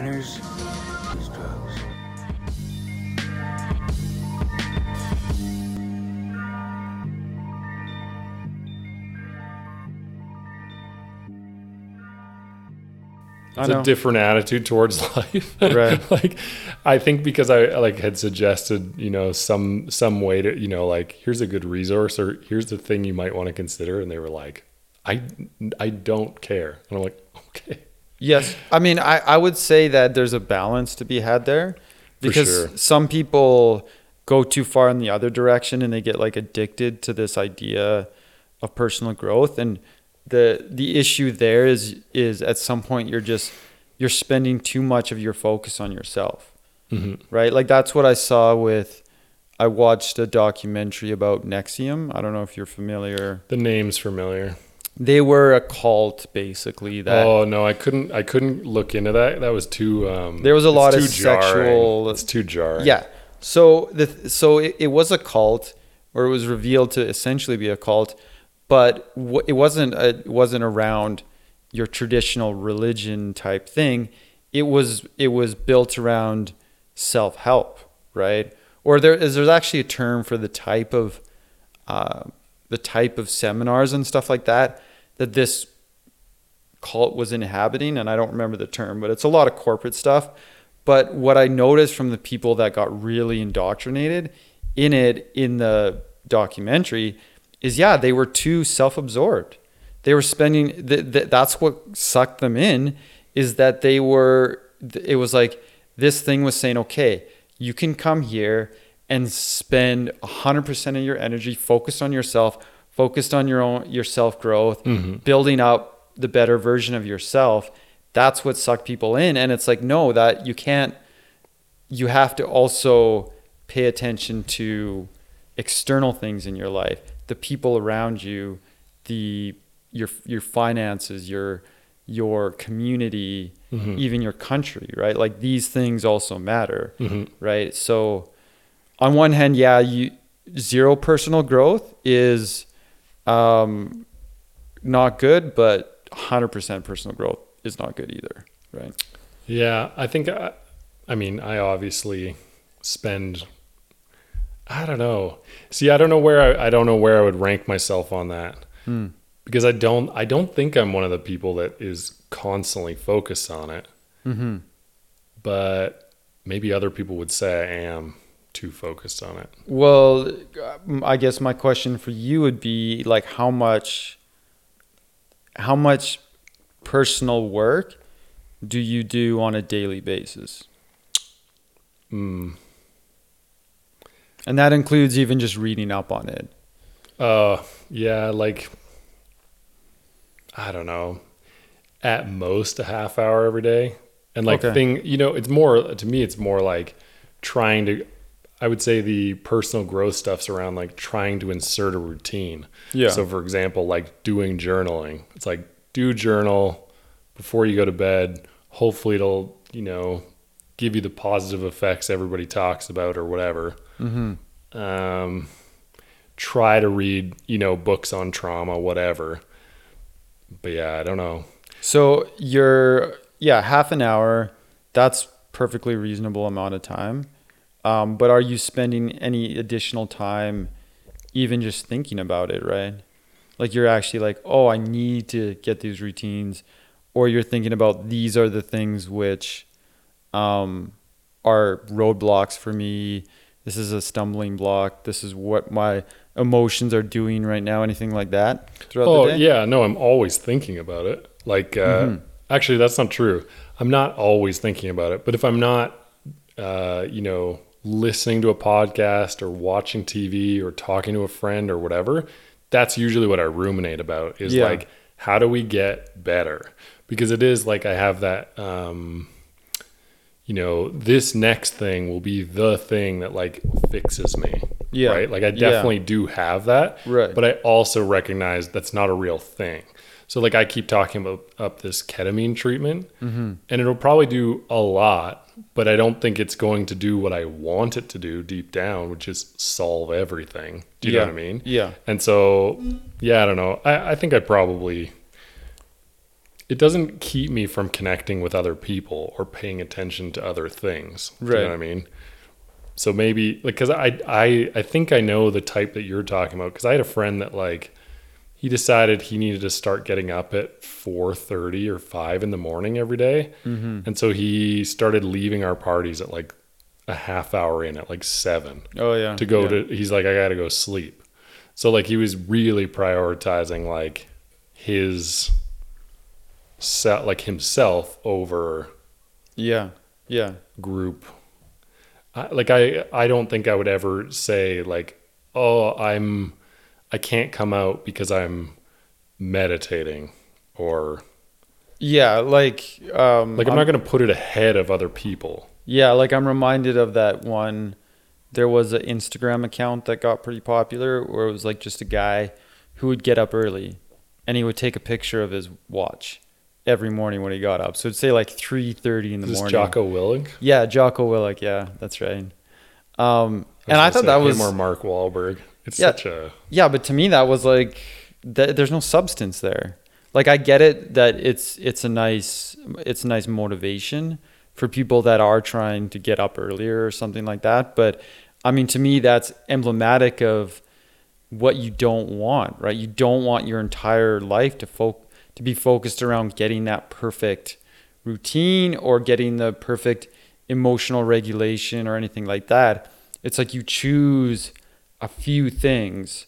winners use drugs. It's a different attitude towards life Right. like i think because i like had suggested you know some some way to you know like here's a good resource or here's the thing you might want to consider and they were like i i don't care and i'm like okay Yes. I mean, I, I would say that there's a balance to be had there because sure. some people go too far in the other direction and they get like addicted to this idea of personal growth and the the issue there is is at some point you're just you're spending too much of your focus on yourself. Mhm. Right? Like that's what I saw with I watched a documentary about NXIVM. I don't know if you're familiar. the name's familiar They were a cult basically that oh no i couldn't i couldn't look into that that was too um There was a lot of too jarring. sexual- it's too jarring Yeah. So the so it, it was a cult, or it was revealed to essentially be a cult, but w- it wasn't a, it wasn't around your traditional religion type thing. It was it was built around self help, right? Or there is there's actually a term for the type of uh, the type of seminars and stuff like that that this cult was inhabiting and I don't remember the term, but it's a lot of corporate stuff. But what I noticed from the people that got really indoctrinated in it in the documentary is yeah, they were too self-absorbed. They were spending th- th- that's what sucked them in is that they were it was like this thing was saying, "Okay, you can come here and spend 100% of your energy focused on yourself, focused on your own your self-growth, mm-hmm. building up the better version of yourself." That's what sucked people in and it's like, "No, that you can't you have to also pay attention to external things in your life, the people around you, the your your finances, your your community, mm-hmm. even your country, right? Like these things also matter, mm-hmm. right? So on one hand, yeah, you zero personal growth is um, not good, but 100% personal growth is not good either, right? Yeah, I think I, I mean, I obviously spend I don't know. See, I don't know where I, I don't know where I would rank myself on that. Because I don't I don't think I'm one of the people that is constantly focused on it. Mm-hmm. But maybe other people would say I am too focused on it. Well, I guess my question for you would be like how much how much personal work do you do on a daily basis? Mm. And that includes even just reading up on it. Uh, yeah, like I don't know, at most a half hour every day, and like Okay. thing, you know, it's more to me. It's more like trying to. I would say the personal growth stuff's around like trying to insert a routine. Yeah. So, for example, like doing journaling. It's like do journal before you go to bed. Hopefully, it'll you know give you the positive effects everybody talks about or whatever. Mm-hmm. Um, try to read, you know, books on trauma, whatever. But yeah, I don't know. So you're yeah, half an hour. That's perfectly reasonable amount of time. Um, but are you spending any additional time even just thinking about it, right? Like you're actually like, oh, I need to get these routines, or you're thinking about these are the things which um, are roadblocks for me. This is a stumbling block. This is what my emotions are doing right now. Anything like that throughout Oh the day? yeah, no, I'm always thinking about it. Like, uh, Mhm. actually, that's not true. I'm not always thinking about it. But if I'm not, uh, you know, listening to a podcast or watching TV or talking to a friend or whatever, that's usually what I ruminate about. Is Yeah. like, how do we get better? Because it is like I have that. Um, you know, this next thing will be the thing that like fixes me. Yeah. Right. Like I Yeah. definitely do have that. Right. But I also recognize that's not a real thing. So like I keep talking about up this ketamine treatment Mm-hmm. and it'll probably do a lot, but I don't think it's going to do what I want it to do deep down, which is solve everything. Do you Yeah. know what I mean? Yeah. And so, yeah, I don't know. I, I think I probably, it doesn't keep me from connecting with other people or paying attention to other things. Do you Right. know what I mean? So maybe like because I I I think I know the type that you're talking about because I had a friend that like he decided he needed to start getting up at 4:30 or 5 in the morning every day. Mm-hmm. and so he started leaving our parties at like a half hour in at like 7 Oh yeah. to go yeah. to he's like I got to go sleep. So like he was really prioritizing like his set like himself over Yeah. Yeah. group. I, like I I don't think I would ever say like oh I'm I can't come out because I'm meditating or Yeah. Like um like I'm, not going to put it ahead of other people. Yeah, like I'm reminded of that one. There was an Instagram account that got pretty popular where it was like just a guy who would get up early and he would take a picture of his watch every morning when he got up. So it'd say like 3:30 in the morning. Jocko Willink? Yeah, Jocko Willink. Yeah, that's right. Um, and I thought that was more Mark Wahlberg. It's Yeah. such a yeah, but to me that was like th- there's no substance there. Like I get it that it's it's a nice it's a nice motivation for people that are trying to get up earlier or something like that, but I mean to me that's emblematic of what you don't want, right? You don't want your entire life to fo- to be focused around getting that perfect routine or getting the perfect emotional regulation or anything like that. It's like you choose a few things.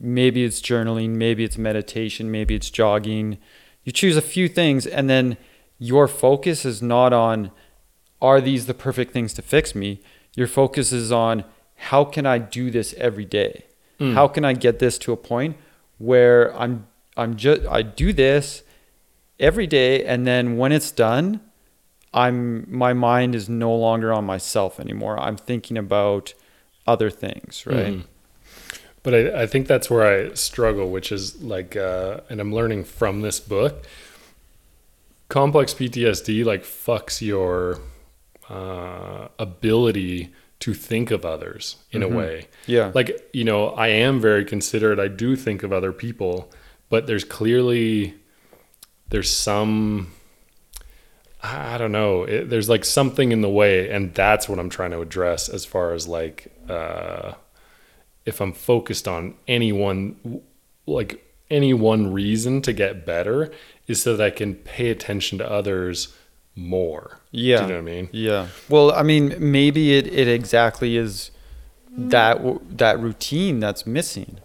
Maybe it's journaling, maybe it's meditation, maybe it's jogging. You choose a few things and then your focus is not on are these the perfect things to fix me? Your focus is on how can I do this every day? Mm. How can I get this to a point where I'm I'm just I do this every day and then when it's done, I'm my mind is no longer on myself anymore. I'm thinking about other things, right? Mhm. But I, I think that's where I struggle, which is like, uh, and I'm learning from this book. Complex PTSD like fucks your uh, ability to think of others in Mhm. a way. Yeah. Like you know, I am very considerate. I do think of other people, but there's clearly there's some I don't know. It, there's like something in the way, and that's what I'm trying to address as far as like uh, if I'm focused on any one, like any one reason to get better is so that I can pay attention to others more. Yeah. Do you know what I mean? Yeah. Well, I mean, maybe it, it exactly is that that routine that's missing,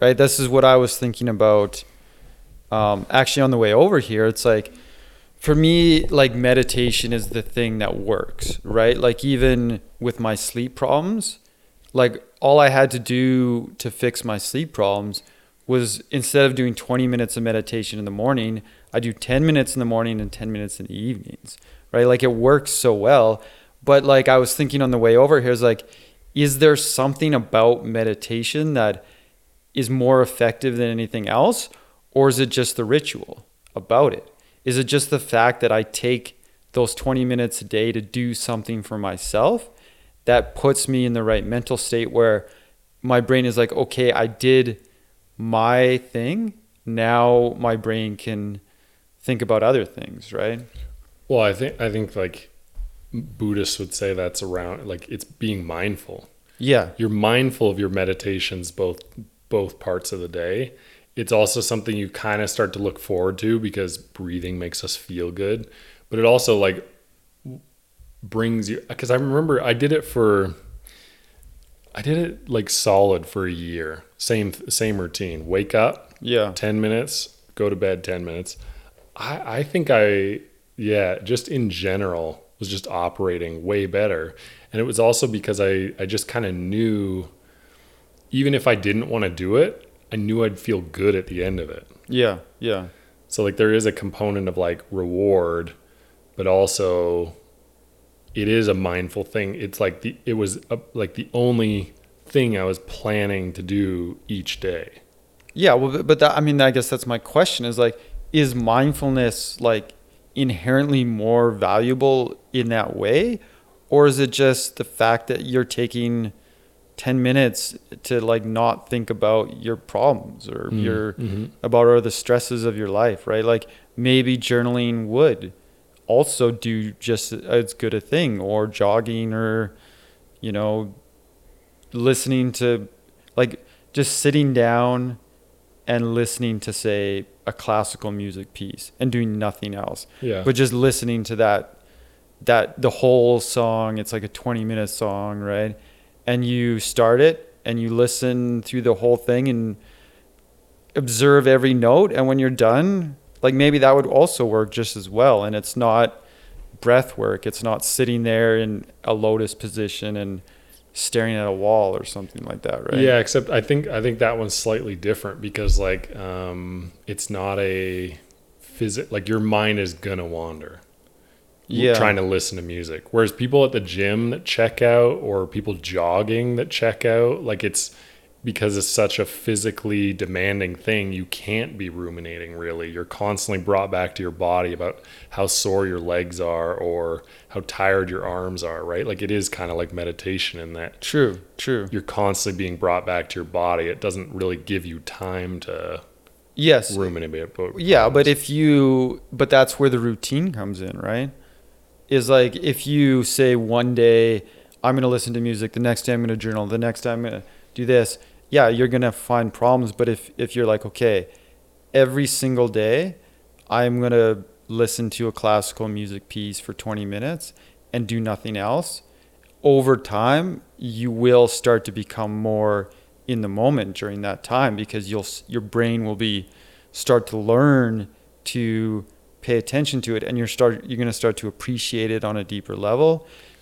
right? This is what I was thinking about. Um, actually, on the way over here, it's like for me, like meditation is the thing that works, right? Like even with my sleep problems, like all I had to do to fix my sleep problems was instead of doing 20 minutes of meditation in the morning, I do 10 minutes in the morning and 10 minutes in the evenings, right? Like it works so well. But like I was thinking on the way over here is like, is there something about meditation that is more effective than anything else? Or is it just the ritual about it? Is it just the fact that I take those 20 minutes a day to do something for myself that puts me in the right mental state where my brain is like, okay, I did my thing. Now my brain can think about other things, right? Well, I think I think like Buddhists would say that's around like it's being mindful. Yeah. You're mindful of your meditations both both parts of the day. It's also something you kind of start to look forward to because breathing makes us feel good, but it also like brings you because I remember I did it for I did it like solid for a year. Same same routine. Wake up, Yeah. 10 minutes, go to bed 10 minutes. I, I think I, yeah, just in general was just operating way better. And it was also because I, I just kind of knew, even if I didn't want to do it, I knew I'd feel good at the end of it. Yeah. Yeah. So, like, there is a component of like reward, but also it is a mindful thing. It's like the, it was a, like the only thing I was planning to do each day. Yeah, well, but- but that, I mean, I guess that's my question is like, is mindfulness like inherently more valuable in that way? Or is it just the fact that you're taking 10 minutes to like not think about your problems or your, mhm. about or the stresses of your life, right? Like maybe journaling would also do just as good a thing or jogging or you know listening to like just sitting down and listening to say a classical music piece and doing nothing else Yeah. but just listening to that that the whole song it's like a 20 minute song right and you start it and you listen through the whole thing and observe every note and when you're done like maybe that would also work just as well and it's not breath work it's not sitting there in a lotus position and staring at a wall or something like that right Yeah, except I think I think that one's slightly different because like um it's not a physic like your mind is gonna wander. Yeah Trying to listen to music. Whereas people at the gym that check out or people jogging that check out, like it's because it's such a physically demanding thing, you can't be ruminating really. You're constantly brought back to your body about how sore your legs are or how tired your arms are, right? Like it is kind of like meditation in that true true you're constantly being brought back to your body. It doesn't really give you time to yes ruminate about. Yeah, but if you, but that's where the routine comes in, right? Is like if you say one day I'm going to listen to music, the next day I'm going to journal, the next day I'm going to do this. Yeah, you're going to find problems. But if if you're like, okay, every single day I'm going to listen to a classical music piece for 20 minutes and do nothing else, over time you will start to become more in the moment during that time because you'll your brain will be start to learn to pay attention to it and you're start you're going to start to appreciate it on a deeper level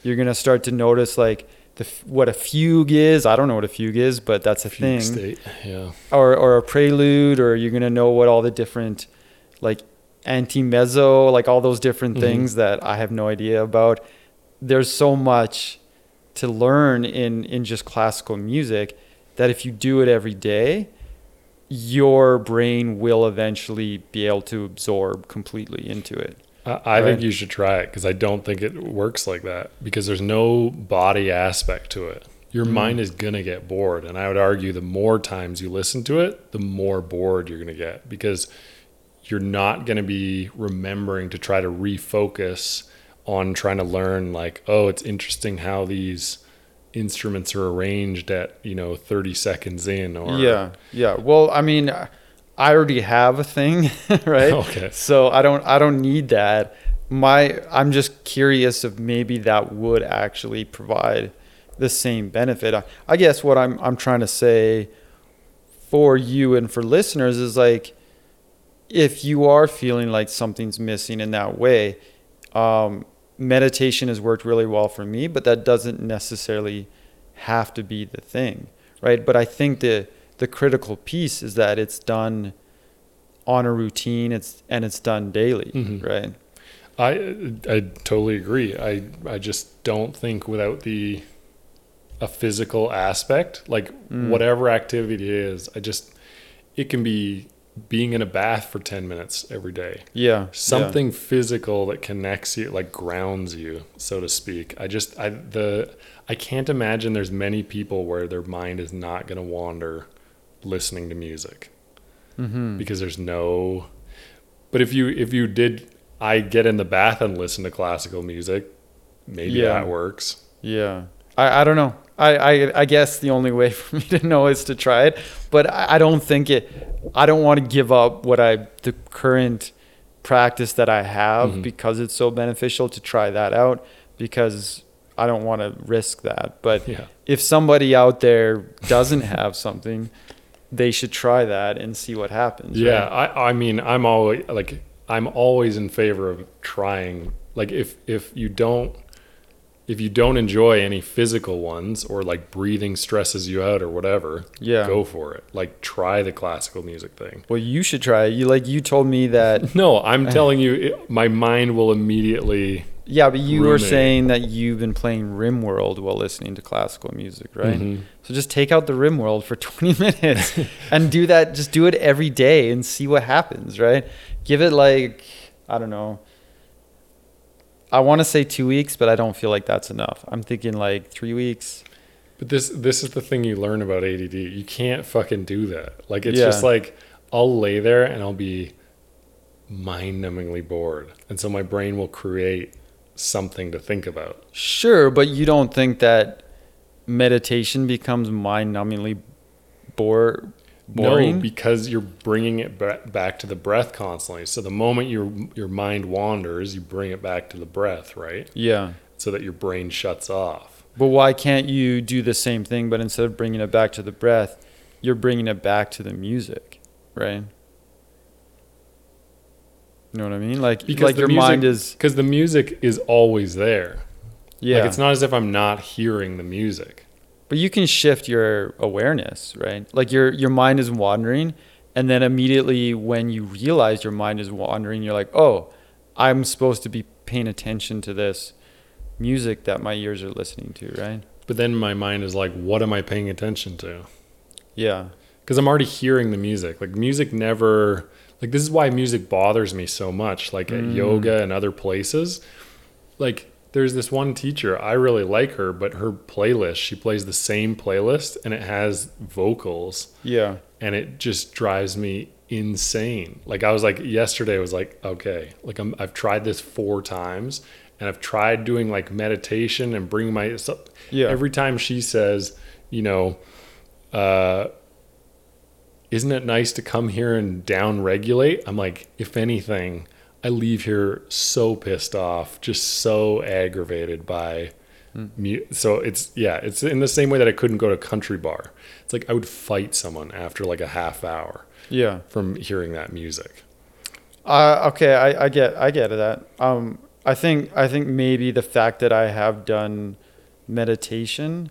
you're going to start to notice like the what a fugue is i don't know what a fugue is but that's a fugue thing state. Yeah. or or a prelude or you're going to know what all the different like anti-mezzo like all those different Mhm. things that i have no idea about there's so much to learn in in just classical music that if you do it every day your brain will eventually be able to absorb completely into it I, I think you should try it because I don't think it works like that because there's no body aspect to it. Your Mm. mind is gonna get bored, and I would argue the more times you listen to it, the more bored you're gonna get because you're not gonna be remembering to try to refocus on trying to learn like, oh, it's interesting how these instruments are arranged at you know 30 seconds in or yeah yeah. Well i mean i already have a thing right? Okay. So i don't i don't need that. My i'm just curious if maybe that would actually provide the same benefit. I, I guess what i'm i'm trying to say for you and for listeners is like if you are feeling like something's missing in that way um, meditation has worked really well for me but that doesn't necessarily have to be the thing right but i think the the critical piece is that it's done on a routine it's and it's done daily Mhm. right I I totally agree. I I just don't think without the a physical aspect, like Mm. whatever activity it is, I just it can be being in a bath for 10 minutes every day. yeah Something physical that connects you, like grounds you, so to speak. I just I the I can't imagine there's many people where their mind is not going to wander listening to music yeah. hmm because there's no but if you if you did i get in the bath and listen to classical music maybe Yeah. that works Yeah. I, I don't know. I, I I guess the only way for me to know is to try it. But I, I don't think it I don't want to give up what I the current practice that I have Mhm. because it's so beneficial to try that out because I don't want to risk that. But yeah if somebody out there doesn't have something, they should try that and see what happens. yeah right? i i mean i'm always like i'm always in favor of trying like if if you don't if you don't enjoy any physical ones or like breathing stresses you out or whatever Yeah. go for it like try the classical music thing Well, you should try it. You like you told me that no i'm telling you it, my mind will immediately Yeah, but you were saying that you've been playing RimWorld while listening to classical music, right? Mhm. So just take out the RimWorld for 20 minutes and do that. Just do it every day and see what happens, right? Give it like, I don't know. I want to say two weeks, but I don't feel like that's enough. I'm thinking like three weeks. But this this is the thing you learn about ADD. You can't fucking do that. Like it's Yeah. just like I'll lay there and I'll be mind-numbingly bored, and so my brain will create something to think about. Sure, but you don't think that meditation becomes mind-numbingly bore boring? No, because you're bringing it back to the breath constantly. So the moment your your mind wanders, you bring it back to the breath, right? yeah. So that your brain shuts off. But why can't you do the same thing, but instead of bringing it back to the breath, you're bringing it back to the music, right? You know what I mean? Like, like your music- mind is, because the music is always there. yeah. Like it's not as if I'm not hearing the music. But you can shift your awareness, right? Like your your mind is wandering, and then immediately when you realize your mind is wandering, you're like, oh, I'm supposed to be paying attention to this music that my ears are listening to, right? But then my mind is like, what am I paying attention to? Yeah. because I'm already hearing the music. Like music never like this is why music bothers me so much. Like at mm. yoga and other places, like there's this one teacher I really like her, but her playlist she plays the same playlist and it has vocals Yeah. and it just drives me insane. Like I was like yesterday I was like okay, like I'm I've tried this four times and I've tried doing like meditation and bring my Yeah. every time she says, you know, uh isn't it nice to come here and down regulate? I'm like, if anything, I leave here so pissed off, just so aggravated by mu- so it's yeah, it's in the same way that I couldn't go to country bar. It's like I would fight someone after like a half hour Yeah. from hearing that music. Uh, okay, I, I get I get that. Um, I think I think maybe the fact that I have done meditation,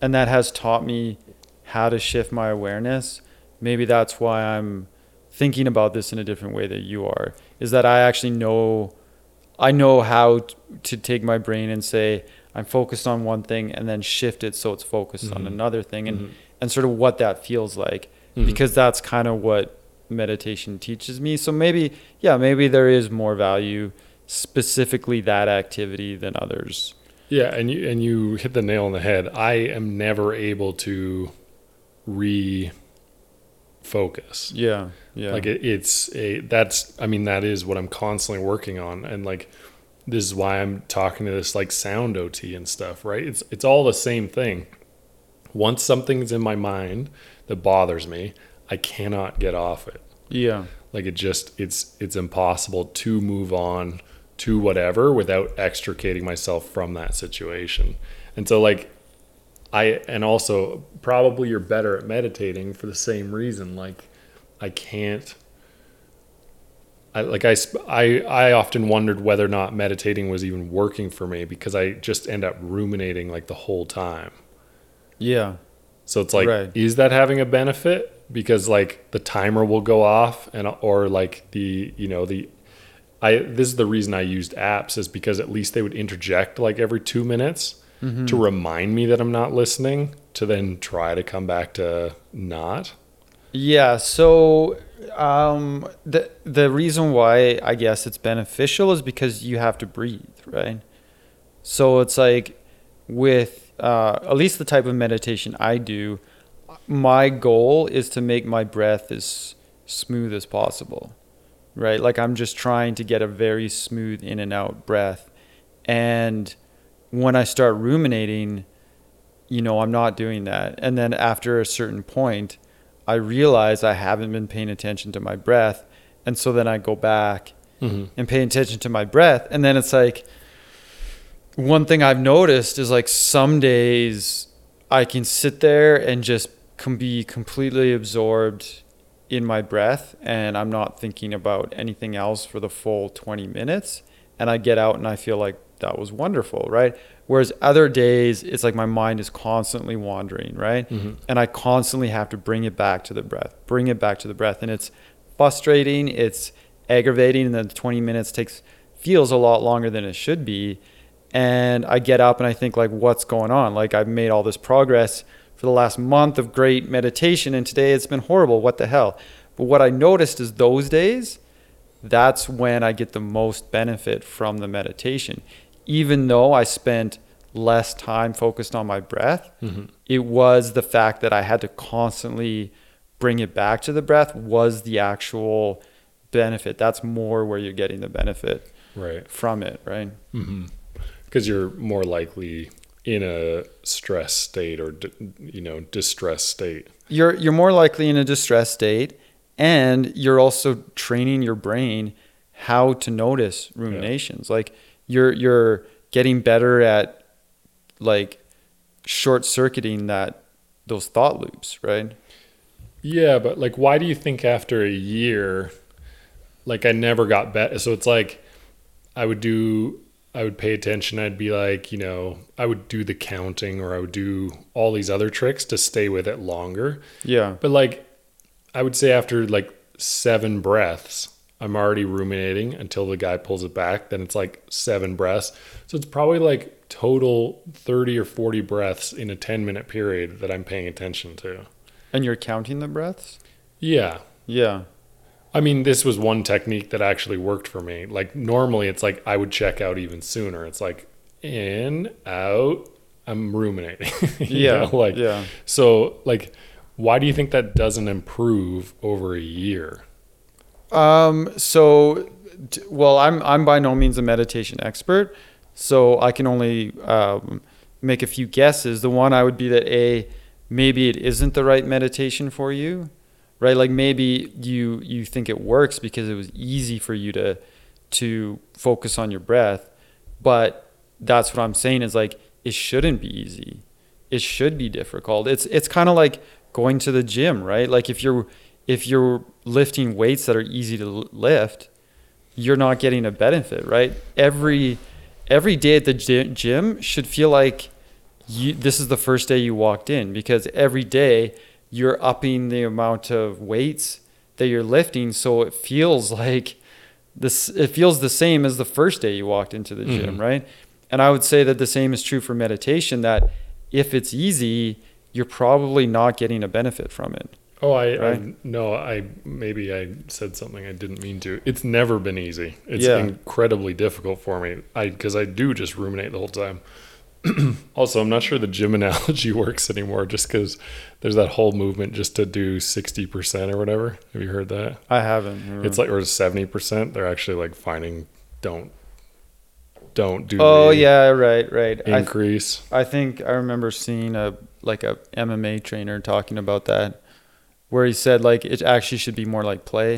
and that has taught me how to shift my awareness. Maybe that's why I'm thinking about this in a different way that you are. Is that I actually know, I know how to take my brain and say I'm focused on one thing, and then shift it so it's focused on Mhm. another thing, and Mhm. and sort of what that feels like Mhm. because that's kind of what meditation teaches me. So maybe, yeah, maybe there is more value specifically that activity than others. Yeah, and you and you hit the nail on the head. I am never able to re focus. Yeah, yeah, Like it, it's a that's I mean that is what I'm constantly working on and like this is why I'm talking to this like sound OT and stuff, right? It's it's all the same thing. Once something's in my mind that bothers me, I cannot get off it. yeah, Like it just it's it's impossible to move on to whatever without extricating myself from that situation. And so like I and also probably you're better at meditating for the same reason. Like I can't I like I I I often wondered whether or not meditating was even working for me because I just end up ruminating like the whole time. yeah, So it's like, Right. is that having a benefit? Because like the timer will go off, and or like the you know the, I this is the reason I used apps is because at least they would interject like every two minutes Mm-hmm. to remind me that I'm not listening, to then try to come back to not. yeah. So um, the the reason why I guess it's beneficial is because you have to breathe, right? So it's like with uh, at least the type of meditation I do, my goal is to make my breath as smooth as possible, right? Like I'm just trying to get a very smooth in and out breath. And when I start ruminating, you know, I'm not doing that. And then after a certain point, I realize I haven't been paying attention to my breath. And so then I go back Mm-hmm. and pay attention to my breath. And then it's like one thing I've noticed is like some days I can sit there and just can be completely absorbed in my breath and I'm not thinking about anything else for the full 20 minutes. And I get out and I feel like that was wonderful, right? Whereas other days, it's like my mind is constantly wandering, right? Mhm. And I constantly have to bring it back to the breath, bring it back to the breath. And it's frustrating, it's aggravating, and then 20 minutes takes feels a lot longer than it should be. And I get up and I think like, what's going on? Like I've made all this progress for the last month of great meditation, and today it's been horrible. What the hell? But what I noticed is those days, that's when I get the most benefit from the meditation. Even though I spent less time focused on my breath, Mhm. it was the fact that I had to constantly bring it back to the breath was the actual benefit. That's more where you're getting the benefit Right. from it, right? Because you're more likely in a stress state or you know distress state. You're you're more likely in a distressed state, and you're also training your brain how to notice ruminations. Like you're you're getting better at like short circuiting that those thought loops, right? Yeah, but like, why do you think after a year, like I never got better? So it's like I would do, I would pay attention. I'd be like, you know, I would do the counting or I would do all these other tricks to stay with it longer. Yeah. But like, I would say after like seven breaths, I'm already ruminating until the guy pulls it back. Then it's like seven breaths. So it's probably like total 30 or 40 breaths in a 10 minute period that I'm paying attention to. And you're counting the breaths? Yeah. Yeah. I mean, this was one technique that actually worked for me. Like normally it's like I would check out even sooner. It's like in, out, I'm ruminating. Yeah. know, like yeah. so like why do you think that doesn't improve over a year? Um, so, well, I'm I'm by no means a meditation expert, so I can only um, make a few guesses. The one I would be that a maybe it isn't the right meditation for you, right? Like maybe you you think it works because it was easy for you to to focus on your breath, but that's what I'm saying is like it shouldn't be easy. It should be difficult. It's it's kind of like going to the gym, right? Like if you're if you're lifting weights that are easy to lift, you're not getting a benefit, right? Every every day at the gym should feel like you this is the first day you walked in because every day you're upping the amount of weights that you're lifting so it feels like this it feels the same as the first day you walked into the gym, Mhm. right? And I would say that the same is true for meditation that if it's easy, you're probably not getting a benefit from it. Oh, I, I no, I maybe I said something I didn't mean to. It's never been easy. It's Yeah. incredibly difficult for me. I because I do just ruminate the whole time. also, I'm not sure the gym analogy works anymore, just because there's that whole movement just to do sixty percent or whatever. Have you heard that? I haven't. It's like or seventy percent. They're actually like finding don't don't do. Oh yeah, right, right. I, increase. I think I remember seeing a like a MMA trainer talking about that, where he said like it actually should be more like play,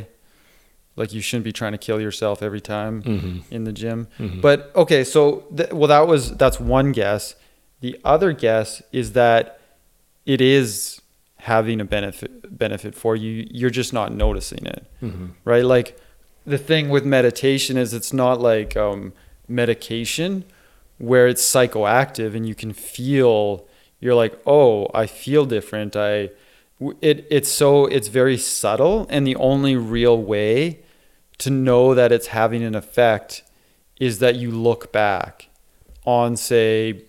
like you shouldn't be trying to kill yourself every time hmm in the gym. hmm But okay, so th- well that was that's one guess. The other guess is that it is having a benefit benefit for you. You're just not noticing it hmm right? Like the thing with meditation is it's not like um, medication where it's psychoactive and you can feel you're like oh I feel different I it it's so it's very subtle and the only real way to know that it's having an effect is that you look back on say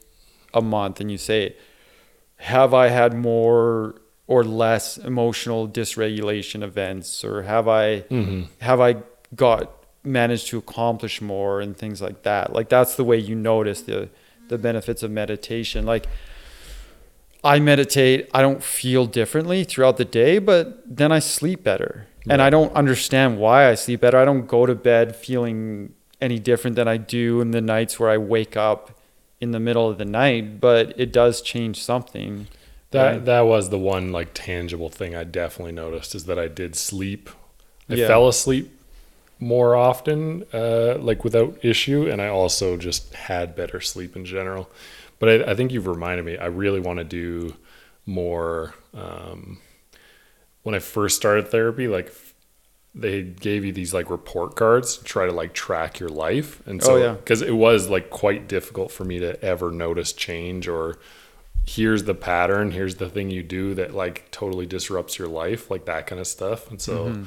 a month and you say have I had more or less emotional dysregulation events or have I hmm have I got managed to accomplish more and things like that. Like that's the way you notice the the benefits of meditation. Like I meditate, I don't feel differently throughout the day, but then I sleep better. And I don't understand why I sleep better. I don't go to bed feeling any different than I do in the nights where I wake up in the middle of the night, but it does change something. That Right. that was the one like tangible thing I definitely noticed is that I did sleep. I Yeah. fell asleep more often, uh, like without issue, and I also just had better sleep in general. But I, I think you've reminded me. I really want to do more. Um, when I first started therapy, like they gave you these like report cards to try to like track your life, and so Oh, yeah. because it was like quite difficult for me to ever notice change or here's the pattern here's the thing you do that like totally disrupts your life like that kind of stuff and so Mm-hmm.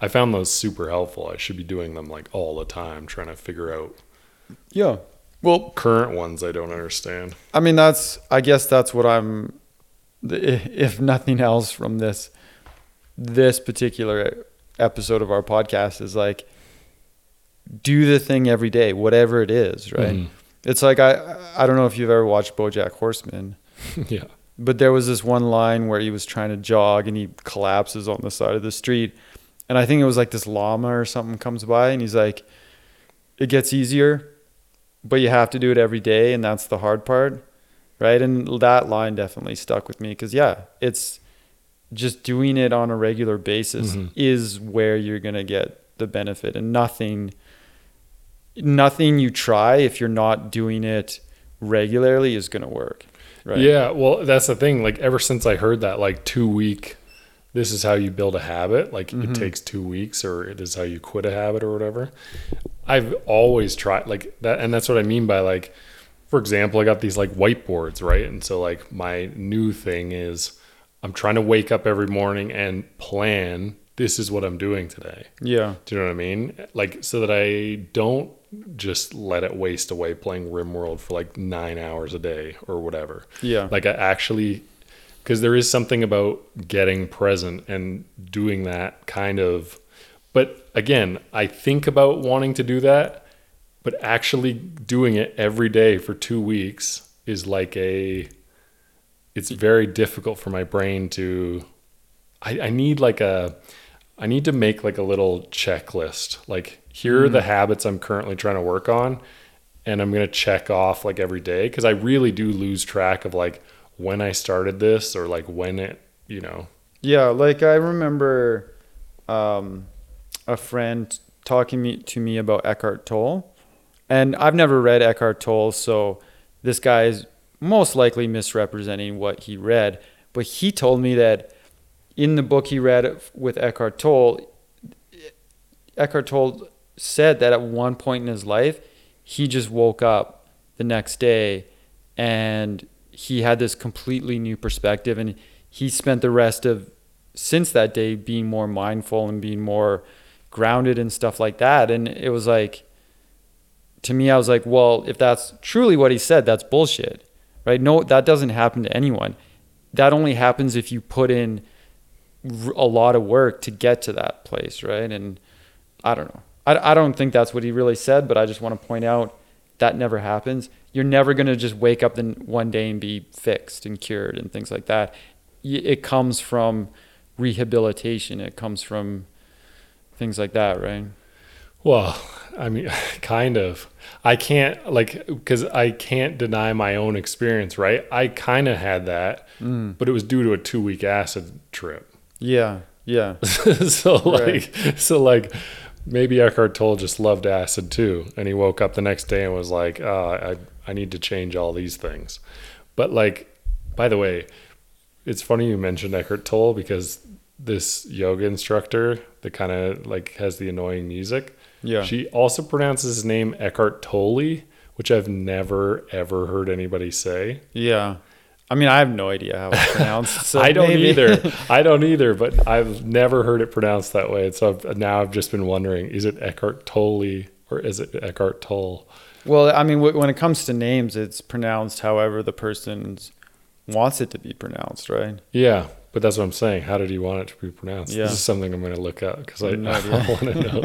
I found those super helpful i should be doing them like all the time trying to figure out Yeah. Well, current ones i don't understand I mean, that's, I guess that's what I'm, if nothing else from this, this particular episode of our podcast is like, do the thing every day, whatever it is, right? Mhm. It's like, I, I don't know if you've ever watched Bojack Horseman, yeah but there was this one line where he was trying to jog and he collapses on the side of the street. And I think it was like this llama or something comes by, and he's like, "It gets easier, but you have to do it every day, and that's the hard part." Right? And that line definitely stuck with me cuz yeah, it's just doing it on a regular basis Mhm. is where you're going to get the benefit and nothing nothing you try if you're not doing it regularly is going to work. Right? Yeah, well, that's the thing. Like ever since I heard that, like two week, this is how you build a habit. Like Mhm. it takes two weeks, or it is how you quit a habit, or whatever. I've always tried like that, and that's what I mean by like, for example, I got these like whiteboards, right? And so like my new thing is, I'm trying to wake up every morning and plan. This is what I'm doing today. Yeah. Do you know what I mean? Like so that I don't just let it waste away playing RimWorld for like nine hours a day or whatever. Yeah. Like I actually, because there is something about getting present and doing that kind of. But again, I think about wanting to do that, but actually doing it every day for two weeks is like a. It's very difficult for my brain to. I, I need like a. I need to make like a little checklist. Like here are the mm. habits I'm currently trying to work on, and I'm gonna check off like every day because I really do lose track of like when I started this or like when it, you know. Yeah, like I remember um, a friend talking me, to me about Eckhart Tolle, and I've never read Eckhart Tolle, so this guy is most likely misrepresenting what he read. But he told me that in the book he read with Eckhart Tolle, Eckhart Tolle said that at one point in his life, he just woke up the next day and he had this completely new perspective and he spent the rest of since that day being more mindful and being more grounded and stuff like that. And it was like to me I was like well if that's truly what he said that's bullshit right? No that doesn't happen to anyone. That only happens if you put in a lot of work to get to that place right? And I don't know. I, I don't think that's what he really said but I just want to point out that never happens you're never going to just wake up then one day and be fixed and cured and things like that it comes from rehabilitation it comes from things like that right Well, I mean, kind of. I can't like because I can't deny my own experience, right? I kind of had that, Mm. but it was due to a two week acid trip. yeah yeah so like, Right. so like, maybe Eckhart Tolle just loved acid too, and he woke up the next day and was like, oh, I I need to change all these things. But like, by the way, it's funny you mentioned Eckhart Tolle because this yoga instructor that kind of like has the annoying music. yeah She also pronounces his name Eckhart Tolle, which I've never ever heard anybody say. yeah i mean i have no idea how it's pronounced so I don't maybe- either. I don't either, but I've never heard it pronounced that way. So I've, now I've just been wondering: is it Eckhart Tolle or is it Eckhart Tolle? well i mean wh- when it comes to names it's pronounced however the person wants it to be pronounced right Yeah, but that's what I'm saying. How did he want it to be pronounced? Yeah. This is something I'm going to look up because I, No I want to know.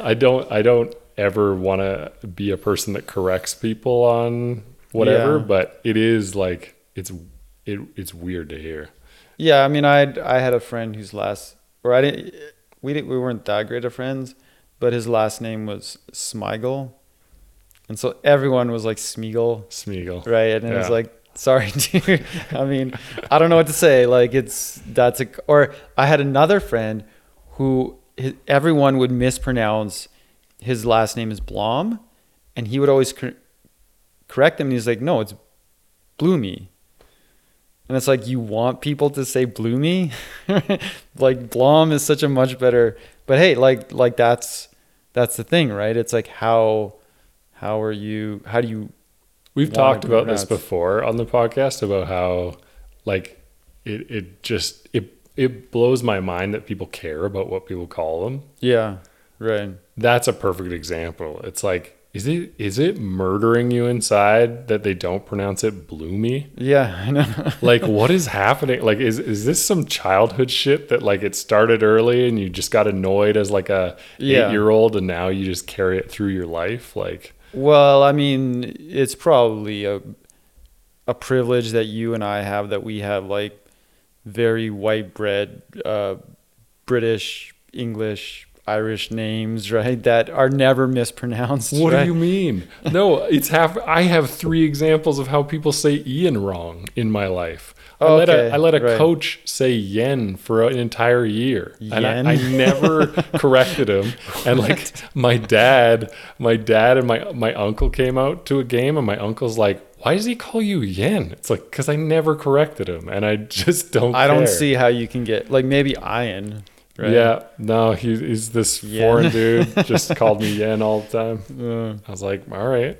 I don't. I don't ever want to be a person that corrects people on whatever, Yeah. but it is like it's it, it's weird to hear. Yeah, I mean, I I had a friend whose last, or I didn't, we didn't, we weren't that great of friends, but his last name was Smigel, and so everyone was like Smeagol, Smeagol. right? And it was like, sorry, dude. I mean, I don't know what to say. Like, it's that's a. Or I had another friend who his, everyone would mispronounce his last name is Blom, and he would always cor- correct him. And he's like, no, it's Bloomy. And it's like you want people to say Bloomy, like Blom is such a much better. But hey, like like that's that's the thing, right? It's like how how are you? How do you? We've talked about this before on the podcast about how like it it just it it blows my mind that people care about what people call them. Yeah, right. That's a perfect example. It's like is it is it murdering you inside that they don't pronounce it bloomy? Yeah, I know. Like what is happening? Like is is this some childhood shit that like it started early and you just got annoyed as like a Yeah. 8-year-old and now you just carry it through your life like Well, I mean, it's probably a a privilege that you and I have that we have like very white bread uh, British English, Irish names, right? That are never mispronounced. What right? do you mean? No, it's half. I have three examples of how people say Ian wrong in my life. I let a, Okay, I let a right. coach say yen for an entire year, and I, I never corrected him. And like my dad, my dad and my my uncle came out to a game, and my uncle's like, "Why does he call you yen?" It's like because I never corrected him, and I just don't. I don't see how you can get like maybe iron. Right? Yeah, no, he, he's this Yen. foreign dude. Just called me yen all the time. Uh, I was like, all right.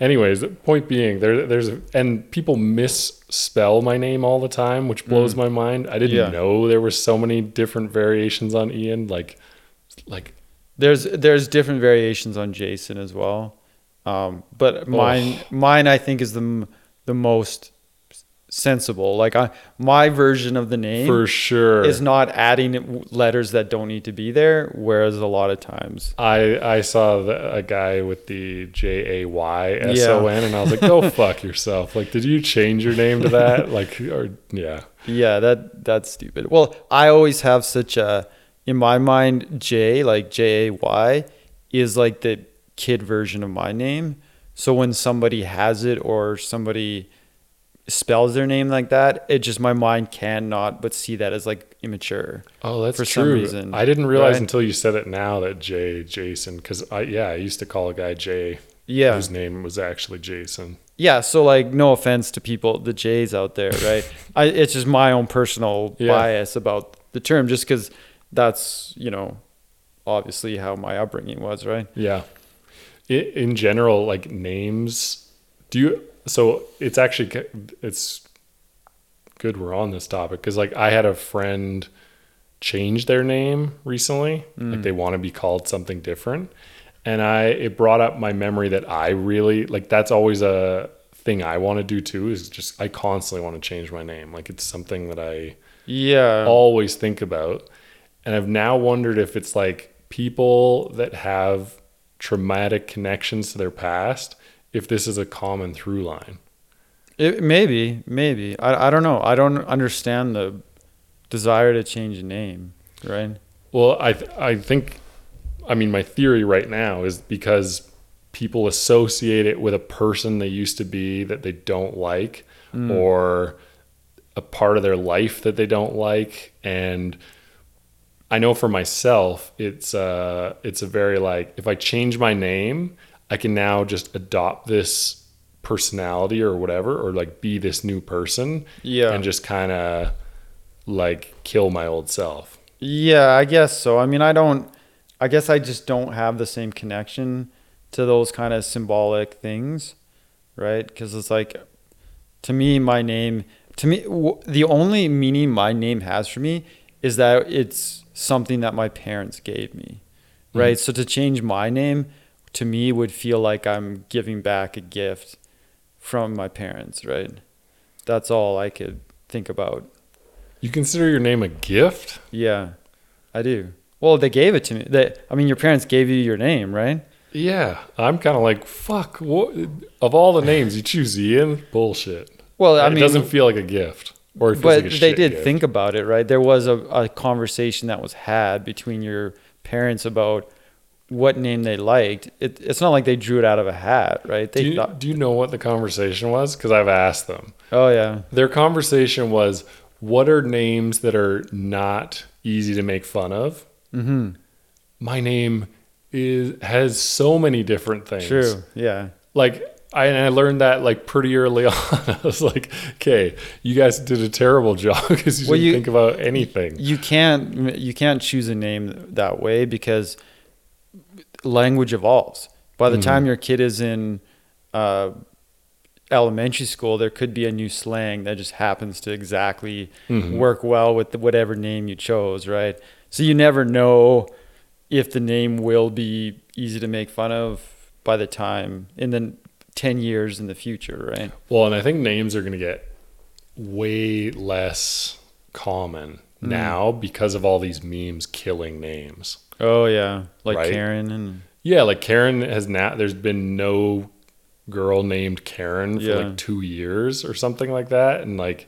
Anyways, the point being, there, there's and people misspell my name all the time, which blows my mind. I didn't Mm. Yeah. know there were so many different variations on Ian. Like, like there's there's different variations on Jason as well, um, but mine mine I think is the the most sensible. Like I my version of the name for sure. is not adding letters that don't need to be there, whereas a lot of times. I I saw the, a guy with the J A Y S O N, and I was like, go fuck yourself. Like, did you change your name to that? Like, or yeah. Yeah, that that's stupid. Well, I always have such a in my mind J like J A Y is like the kid version of my name. So when somebody has it or somebody spells their name like that, it just my mind cannot but see that as like immature. Oh, that's for true. some reason, I didn't realize right? until you said it now that Jay Jason because I yeah I used to call a guy Jay Yeah. whose name was actually Jason. Yeah, so like no offense to people the Jays out there, right? I it's just my own personal Yeah. bias about the term just cuz that's, you know, obviously how my upbringing was, right? Yeah. In general, like names, do you? So it's actually it's good we're on this topic because like I had a friend change their name recently, mm. like they want to be called something different, and I it brought up my memory that I really like. That's always a thing I want to do too. Is just I constantly want to change my name. Like it's something that I Yeah. always think about. And I've now wondered if it's like people that have traumatic connections to their past, if this is a common through line. It, maybe, maybe. I, I don't know. I don't understand the desire to change a name, right? Well, I th- I think I mean my theory right now is because people associate it with a person they used to be that they don't like or a part of their life that they don't like and I know for myself it's uh it's a very like if I change my name I can now just adopt this personality or whatever or like be this new person Yeah. and just kind of like kill my old self. Yeah, I guess so. I mean, I don't. I guess I just don't have the same connection to those kind of symbolic things, right? Because it's like, to me, my name, to me, w- the only meaning my name has for me is that it's something that my parents gave me, right? Mm-hmm. So to change my name to me would feel like I'm giving back a gift from my parents, right? That's all I could think about. You consider your name a gift? Yeah, I do. Well, they gave it to me. They, I mean, your parents gave you your name, right? Yeah, I'm kind of like fuck. What of all the names you choose Ian? Bullshit. Well, I it mean, it doesn't feel like a gift, or but like a they did gift. think about it, right? There was a, a conversation that was had between your parents about what name they liked. It, it's not like they drew it out of a hat, right? They Do you, thought, do you know what the conversation was? Because I've asked them. oh yeah, Their conversation was, "What are names that are not easy to make fun of?" mm-hmm. My name is has so many different things. true, yeah, like I, and I learned that like pretty early on. I was like, okay, you guys did a terrible job because you Well, didn't you- think about anything. you can't you can't choose a name that way because language evolves. By the Mhm. time your kid is in uh, elementary school, there could be a new slang that just happens to exactly Mhm. work well with the, whatever name you chose, right? So you never know if the name will be easy to make fun of by the time in the 10 years in the future, right? Well, and I think names are going to get way less common Mm. now because of all these memes killing names. Oh yeah, like Right. Karen and Yeah, like Karen has now. There's been no girl named Karen for Yeah. like two years or something like that, and like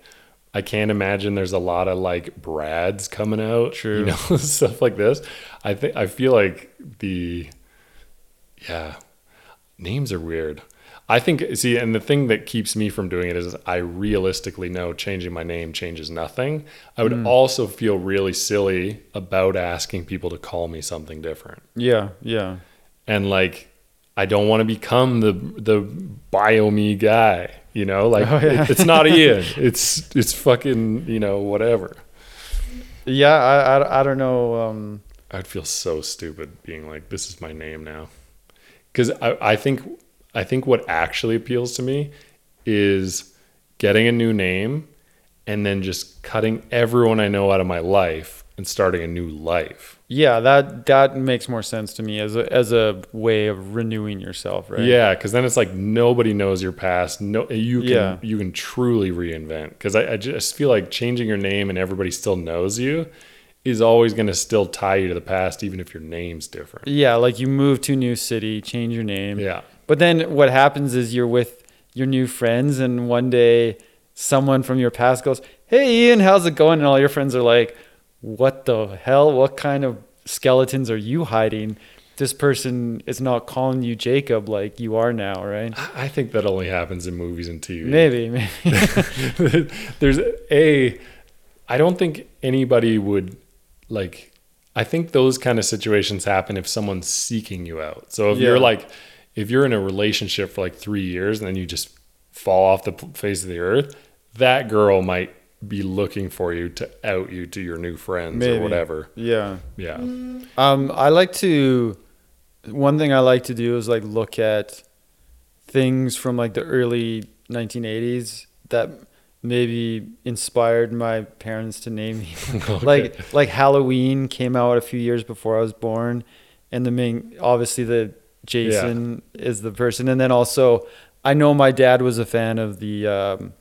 I can't imagine there's a lot of like Brads coming out. True. You know, stuff like this. I think I feel like the yeah, names are weird. I think see, and the thing that keeps me from doing it is I realistically know changing my name changes nothing. I would Hmm. also feel really silly about asking people to call me something different. Yeah, yeah. And like I don't want to become the the bio me guy, you know? Like Oh, yeah. it- it's not Ian. It's it's fucking, you know, whatever. Yeah, I, I, I don't know. Um, I'd feel so stupid being like, this is my name now. Because I, I think I think what actually appeals to me is getting a new name and then just cutting everyone I know out of my life and starting a new life. yeah, that that makes more sense to me as a as a way of renewing yourself, right? Yeah, because then it's like nobody knows your past. No, you can Yeah. you can truly reinvent. Because I, I just feel like changing your name and everybody still knows you is always going to still tie you to the past, even if your name's different. Yeah, like you move to a new city, change your name. Yeah. But then what happens is you're with your new friends, and one day someone from your past goes, Hey, Ian, how's it going? And all your friends are like, What the hell? What kind of skeletons are you hiding? This person is not calling you Jacob like you are now, right? I think that only happens in movies and TV. Maybe, maybe. there's a i don't think anybody would like i think those kind of situations happen if someone's seeking you out so if you're like if you're in a relationship for like three years and then you just fall off the face of the earth that girl might be looking for you to out you to your new friends Maybe. or whatever yeah. yeah Um, I like to. One thing I like to do is like look at things from like the early 1980s that maybe inspired my parents to name me. Like like Halloween came out a few years before I was born, and the main obviously the Jason is the person, and then also I know my dad was a fan of the um,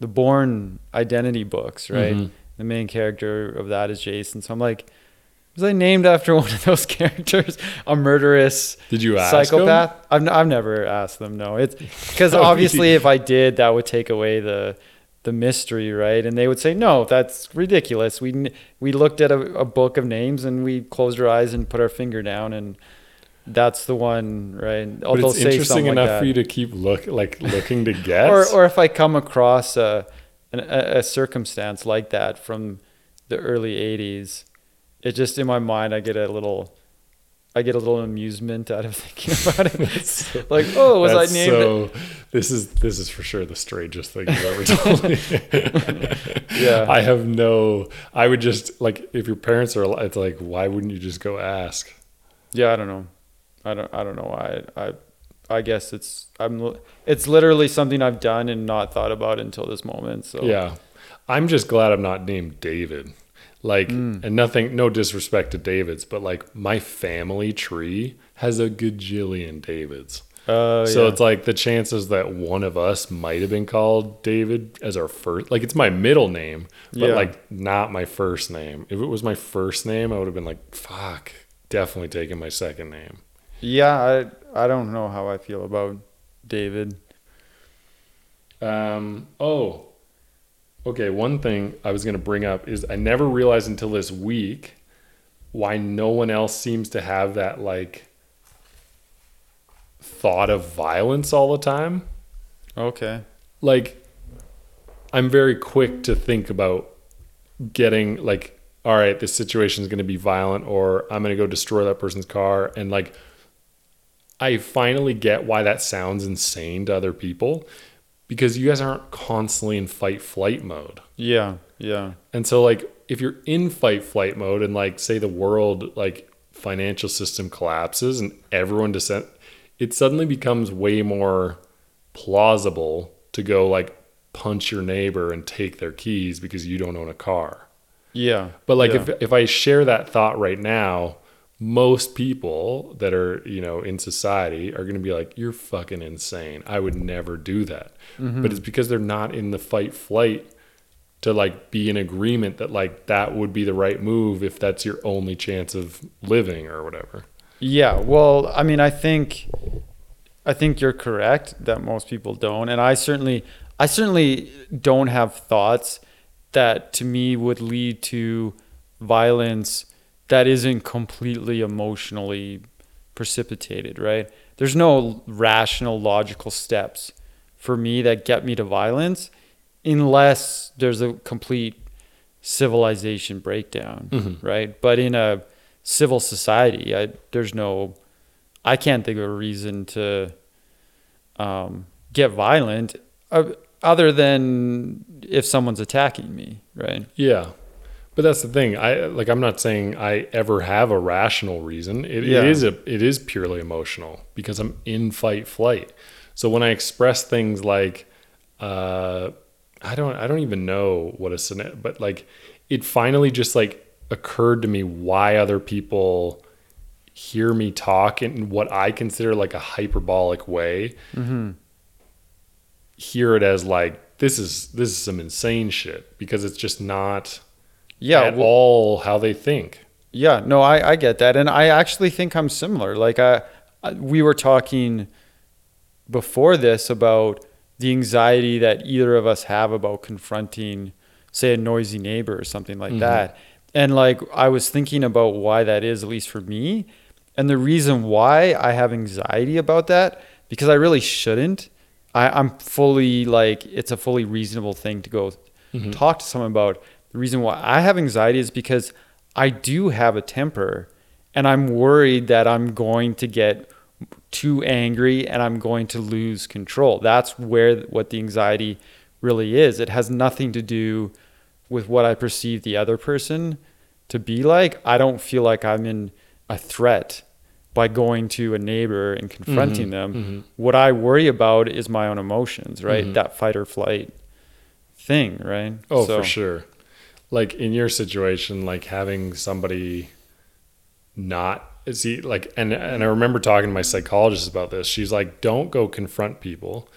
the Bourne Identity books, right? Mhm. The main character of that is Jason, so I'm like. Was I named after one of those characters? A murderous did you ask psychopath? I've, n- I've never asked them. No, it's because Oh, obviously, if I did, that would take away the the mystery, right? And they would say, "No, that's ridiculous." We n- we looked at a, a book of names and we closed our eyes and put our finger down, and that's the one, right? but it's interesting like enough that. for you to keep look like looking to guess or or if I come across a, an, a a circumstance like that from the early '80s, it just in my mind I get a little, I get a little amusement out of thinking about it. like, oh, was I named? so this is this is for sure the strangest thing you've ever told me. Yeah. I have no. I would just like if your parents are. It's like why wouldn't you just go ask? Yeah, I don't know. I don't. I don't know why. I. I guess it's. I'm. It's literally something I've done and not thought about until this moment. So Yeah, I'm just glad I'm not named David. Like, and nothing, no disrespect to Davids, but like my family tree has a gajillion Davids. Uh, so yeah. it's like the chances that one of us might have been called David as our first, like it's my middle name, but Yeah. like not my first name. If it was my first name, I would have been like, fuck, definitely taking my second name. Yeah, I. I don't know how I feel about David. Um, oh, okay. One thing I was going to bring up is I never realized until this week why no one else seems to have that like thought of violence all the time. Okay. Like, I'm very quick to think about getting like, all right, this situation is going to be violent, or I'm going to go destroy that person's car, and like. I finally get why that sounds insane to other people because you guys aren't constantly in fight flight mode. Yeah. Yeah. And so like if you're in fight flight mode and like say the world like financial system collapses and everyone descend it suddenly becomes way more plausible to go like punch your neighbor and take their keys because you don't own a car. Yeah. But like yeah. if if I share that thought right now, most people that are, you know, in society are going to be like you're fucking insane. I would never do that. Mm-hmm. But it's because they're not in the fight flight to like be in agreement that like that would be the right move if that's your only chance of living or whatever. Yeah, well, I mean, I think, I think you're correct that most people don't, and I certainly, I certainly don't have thoughts that to me would lead to violence that isn't completely emotionally precipitated, right? There's no rational, logical steps for me that get me to violence unless there's a complete civilization breakdown, Mhm. right? But in a civil society, I, there's no, I can't think of a reason to um, get violent uh, other than if someone's attacking me, right? Yeah. But that's the thing. I like I'm not saying I ever have a rational reason. It, Yeah. it is a it is purely emotional because I'm in fight flight. So when I express things like uh I don't I don't even know what a but like it finally just like occurred to me why other people hear me talk in what I consider like a hyperbolic way. Mm-hmm. Hear it as like this is this is some insane shit because it's just not Yeah, at well- all how they think. Yeah, no, I, I get that, and I actually think I'm similar. Like I, I, we were talking before this about the anxiety that either of us have about confronting, say, a noisy neighbor or something like mm-hmm. that, and like I was thinking about why that is, at least for me, and the reason why I have anxiety about that because I really shouldn't. I, I'm fully like it's a fully reasonable thing to go mm-hmm. talk to someone about. The reason why I have anxiety is because I do have a temper and I'm worried that I'm going to get too angry and I'm going to lose control. That's where what the anxiety really is. It has nothing to do with what I perceive the other person to be like. I don't feel like I'm in a threat by going to a neighbor and mm-hmm. confronting them. Mm-hmm. What I worry about is my own emotions, right? Mm-hmm. That fight or flight thing, right? Oh, So- for sure. Like in your situation, like having somebody not see like and and I remember talking to my psychologist about this. She's like, don't go confront people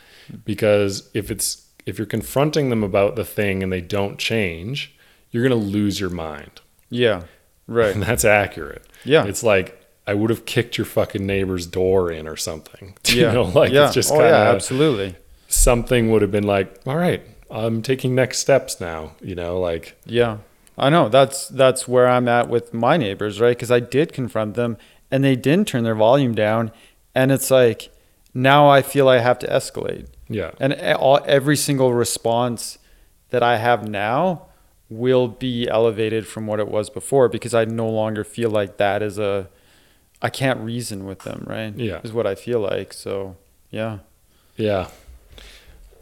because if it's if you're confronting them about the thing and they don't change, you're gonna lose your mind. Yeah. Right. And that's accurate. Yeah. It's like I would have kicked your fucking neighbor's door in or something. Yeah. You know, like yeah. it's just oh, kind yeah, absolutely. something would have been like, all right, I'm taking next steps now. You know, like Yeah. I know. That's that's where I'm at with my neighbors, right? Cuz I did confront them and they didn't turn their volume down and it's like now I feel I have to escalate. yeah. And all, every single response that I have now will be elevated from what it was before because I no longer feel like that is a I can't reason with them, right? Yeah. Is what I feel like. So, yeah. Yeah.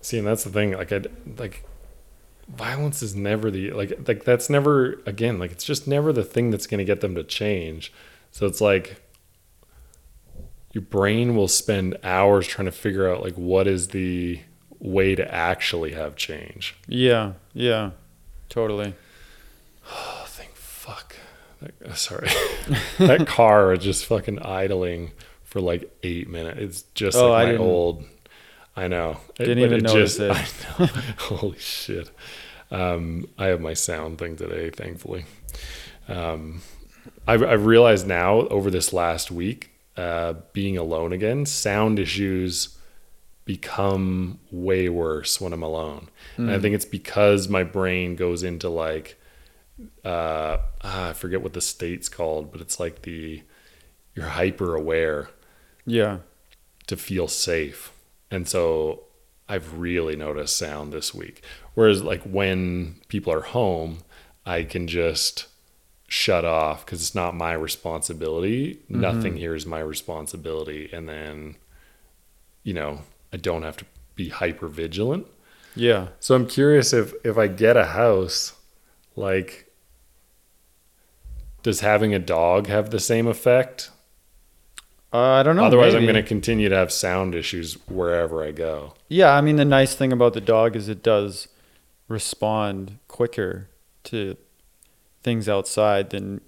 See, and that's the thing. Like, I like violence is never the like like that's never again like it's just never the thing that's going to get them to change. So it's like your brain will spend hours trying to figure out like what is the way to actually have change. Yeah. Yeah. Totally. Oh, thank fuck. That, uh, sorry, that car is just fucking idling for like eight minutes. It's just Oh, like my old. I know. Didn't but even notice just, it. I know. Holy shit. Um, I have my sound thing today, thankfully. Um, I've, I've realized now over this last week, uh, being alone again, sound issues become way worse when I'm alone. And I think it's because my brain goes into like, uh, ah, I forget what the state's called, but it's like the, you're hyper aware Yeah. to feel safe. And so I've really noticed sound this week. Whereas, like, when people are home, I can just shut off because it's not my responsibility. Mm-hmm. Nothing here is my responsibility. And then, you know, I don't have to be hyper vigilant. Yeah. So I'm curious if if I get a house, like, does having a dog have the same effect? Uh, I don't know. Otherwise, I'm going to continue to have sound issues wherever I go. Yeah, I mean the nice thing about the dog is it does respond quicker to things outside than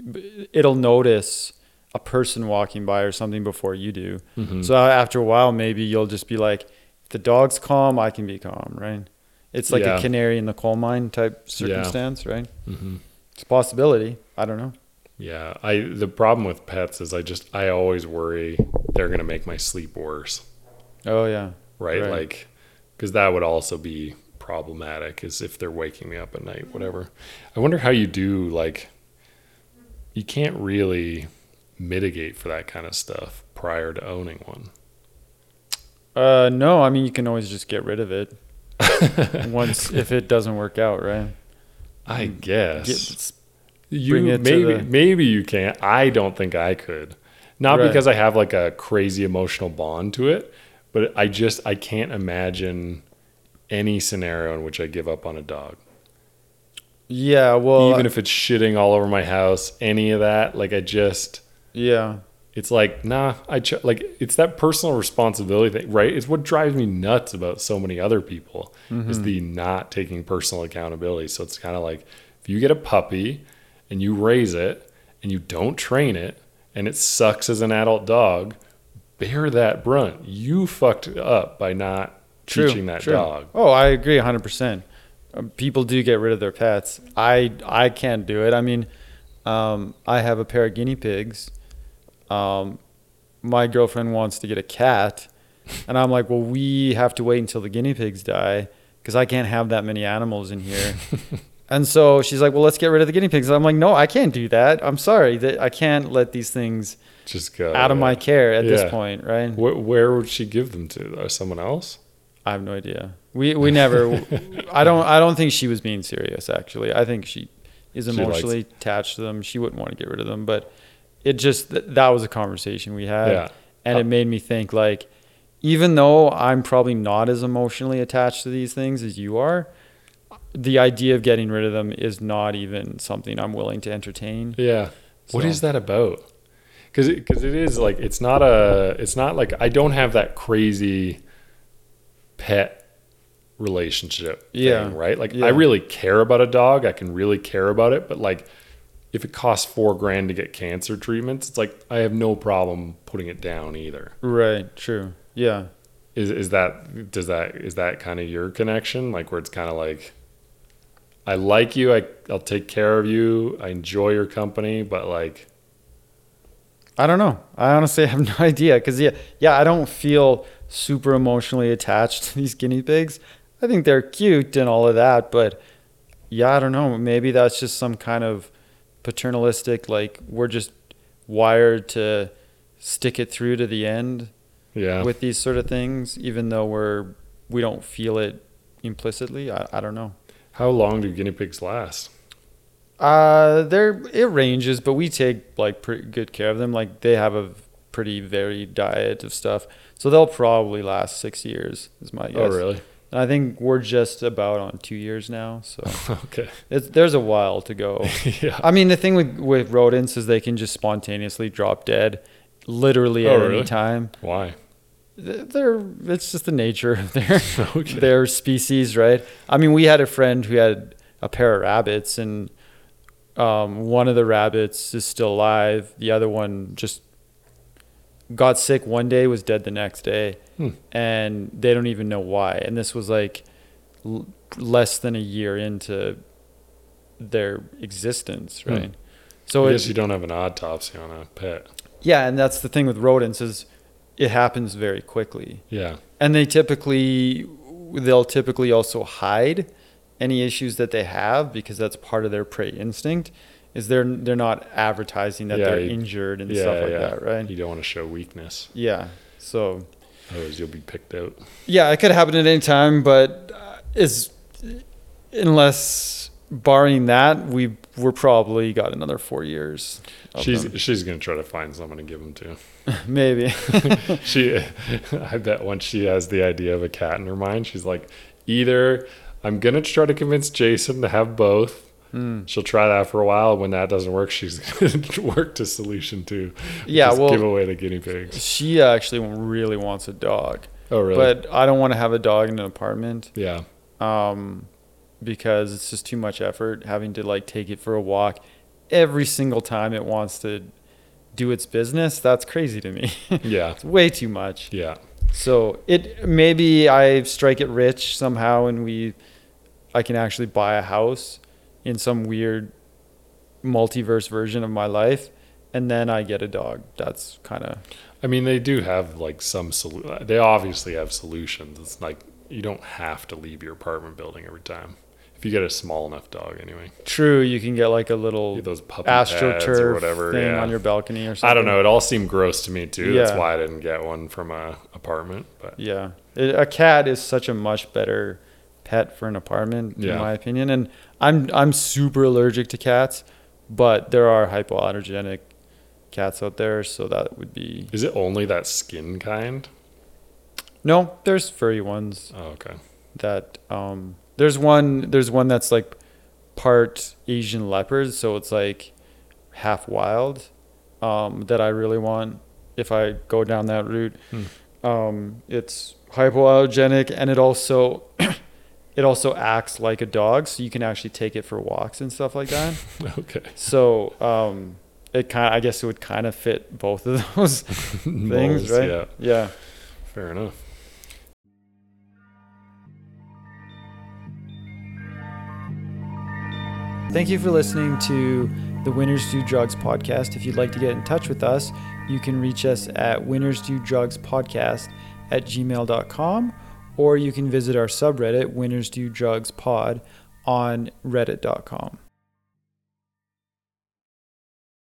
it'll notice a person walking by or something before you do. Mm-hmm. So after a while maybe you'll just be like if the dog's calm, I can be calm, right? It's like Yeah. a canary in the coal mine type circumstance, right? Mm-hmm. It's a possibility. I don't know. Yeah, I the problem with pets is I just I always worry they're going to make my sleep worse, Oh yeah. right? Right. Like cuz that would also be problematic is if they're waking me up at night, whatever. I wonder how you do like you can't really mitigate for that kind of stuff prior to owning one. Uh, no, I mean you can always just get rid of it once if it doesn't work out, right? I Mm, guess. Get, you bring it to maybe the- maybe you can. I don't think I could. Not Right. because I have like a crazy emotional bond to it, but I just I can't imagine any scenario in which I give up on a dog. yeah, well, Even if it's shitting all over my house, any of that, like I just yeah, it's like nah i ch- like it's that personal responsibility thing right it's what drives me nuts about so many other people is mm-hmm. the not taking personal accountability so it's kind of like if you get a puppy and you raise it and you don't train it and it sucks as an adult dog bear that brunt you fucked up by not True, teaching that true. dog Oh, I agree 100%. Um, people do get rid of their pets. I I can't do it. I mean, um, I have a pair of guinea pigs. Um, my girlfriend wants to get a cat, and I'm like, well, we have to wait until the guinea pigs die because I can't have that many animals in here. and so she's like, well, let's get rid of the guinea pigs. I'm like, no, I can't do that. I'm sorry that I can't let these things just go out of my care at Yeah. this point, right? where, where would she give them to someone else I have no idea. We we never. I don't. I don't think she was being serious. Actually, I think she is She emotionally attached to them. She wouldn't want to get rid of them, but it just th- that was a conversation we had, Yeah. and it made me think like, even though I'm probably not as emotionally attached to these things as you are, the idea of getting rid of them is not even something I'm willing to entertain. Yeah. What So- is that about? Because because it is like it's not a it's not like I don't have that crazy pet relationship Yeah. thing, right? Like Yeah. I really care about a dog. I can really care about it, but like if it costs four grand to get cancer treatments, it's like I have no problem putting it down either. Right. True. Yeah. Is is that does that is that kind of your connection? Like where it's kind of like I like you, I I'll take care of you, I enjoy your company, but like I don't know. I honestly have no idea because yeah, yeah, I don't feel super emotionally attached to these guinea pigs. I think they're cute and all of that, but yeah, I don't know. Maybe that's just some kind of paternalistic, like we're just wired to stick it through to the end yeah. with these sort of things, even though we're we don't feel it implicitly. I, I don't know. How long do guinea pigs last? Uh, they're it ranges, but we take like pretty good care of them. Like they have a pretty varied diet of stuff, so they'll probably last six years. Is my guess. Oh, really? And I think we're just about on two years now, so okay. it's, there's a while to go. yeah. I mean, the thing with with rodents is they can just spontaneously drop dead, literally Oh, at really? any time. Why? Th- They're it's just the nature of their Okay. their species, right? I mean, we had a friend who had a pair of rabbits, and um, one of the rabbits is still alive. The other one just got sick one day, was dead the next day, Hmm. and they don't even know why. And this was like l- less than a year into their existence, Hmm. right? So I it, guess you don't have an autopsy on a pet. yeah, and that's the thing with rodents is it happens very quickly Yeah. and they typically they'll typically also hide any issues that they have because that's part of their prey instinct is they're they're not advertising that Yeah, they're you- injured and yeah. stuff like yeah. that right You don't want to show weakness, yeah so otherwise you'll be picked out. yeah it could happen at any time but uh, is unless barring that we we're probably got another four years of She's them. she's gonna try to find someone to give them to. maybe she, I bet once she has the idea of a cat in her mind, she's like, either I'm gonna try to convince Jason to have both. Hmm. She'll try that for a while. When that doesn't work, she's gonna work to solution two. Yeah, Just well- give away the guinea pigs. she actually really wants a dog Oh, really? but i don't want to have a dog in an apartment yeah, um, because it's just too much effort having to like take it for a walk every single time it wants to do its business. That's crazy to me. yeah, it's way too much. yeah. So it maybe I strike it rich somehow, and we, I can actually buy a house in some weird multiverse version of my life, and then I get a dog. That's kind of I mean, they do have like some solu- They obviously have solutions. It's like you don't have to leave your apartment building every time. If you get a small enough dog, anyway. True, you can get like a little Those puppy pads or whatever. thing yeah. on your balcony or something. I don't know. It all seemed gross to me too. That's why I didn't get one from a apartment. But Yeah, it, a cat is such a much better pet for an apartment, Yeah. in my opinion. And I'm I'm super allergic to cats, but there are hypoallergenic cats out there, so that would be is it only that skin kind? no. There's furry ones Oh, okay. that um. There's one. There's one that's like part Asian leopard, so it's like half wild. Um, that I really want if I go down that route. Hmm. Um, it's hypoallergenic and it also it also acts like a dog, so you can actually take it for walks and stuff like that. Okay. so um, it kind I guess it would kind of fit both of those things, Moles, right? Yeah. Yeah. Fair enough. Thank you for listening to the Winners Do Drugs podcast. If you'd like to get in touch with us, you can reach us at Winners Do Drugs podcast at gmail.com or you can visit our subreddit, Winners Do Drugs pod, on reddit.com.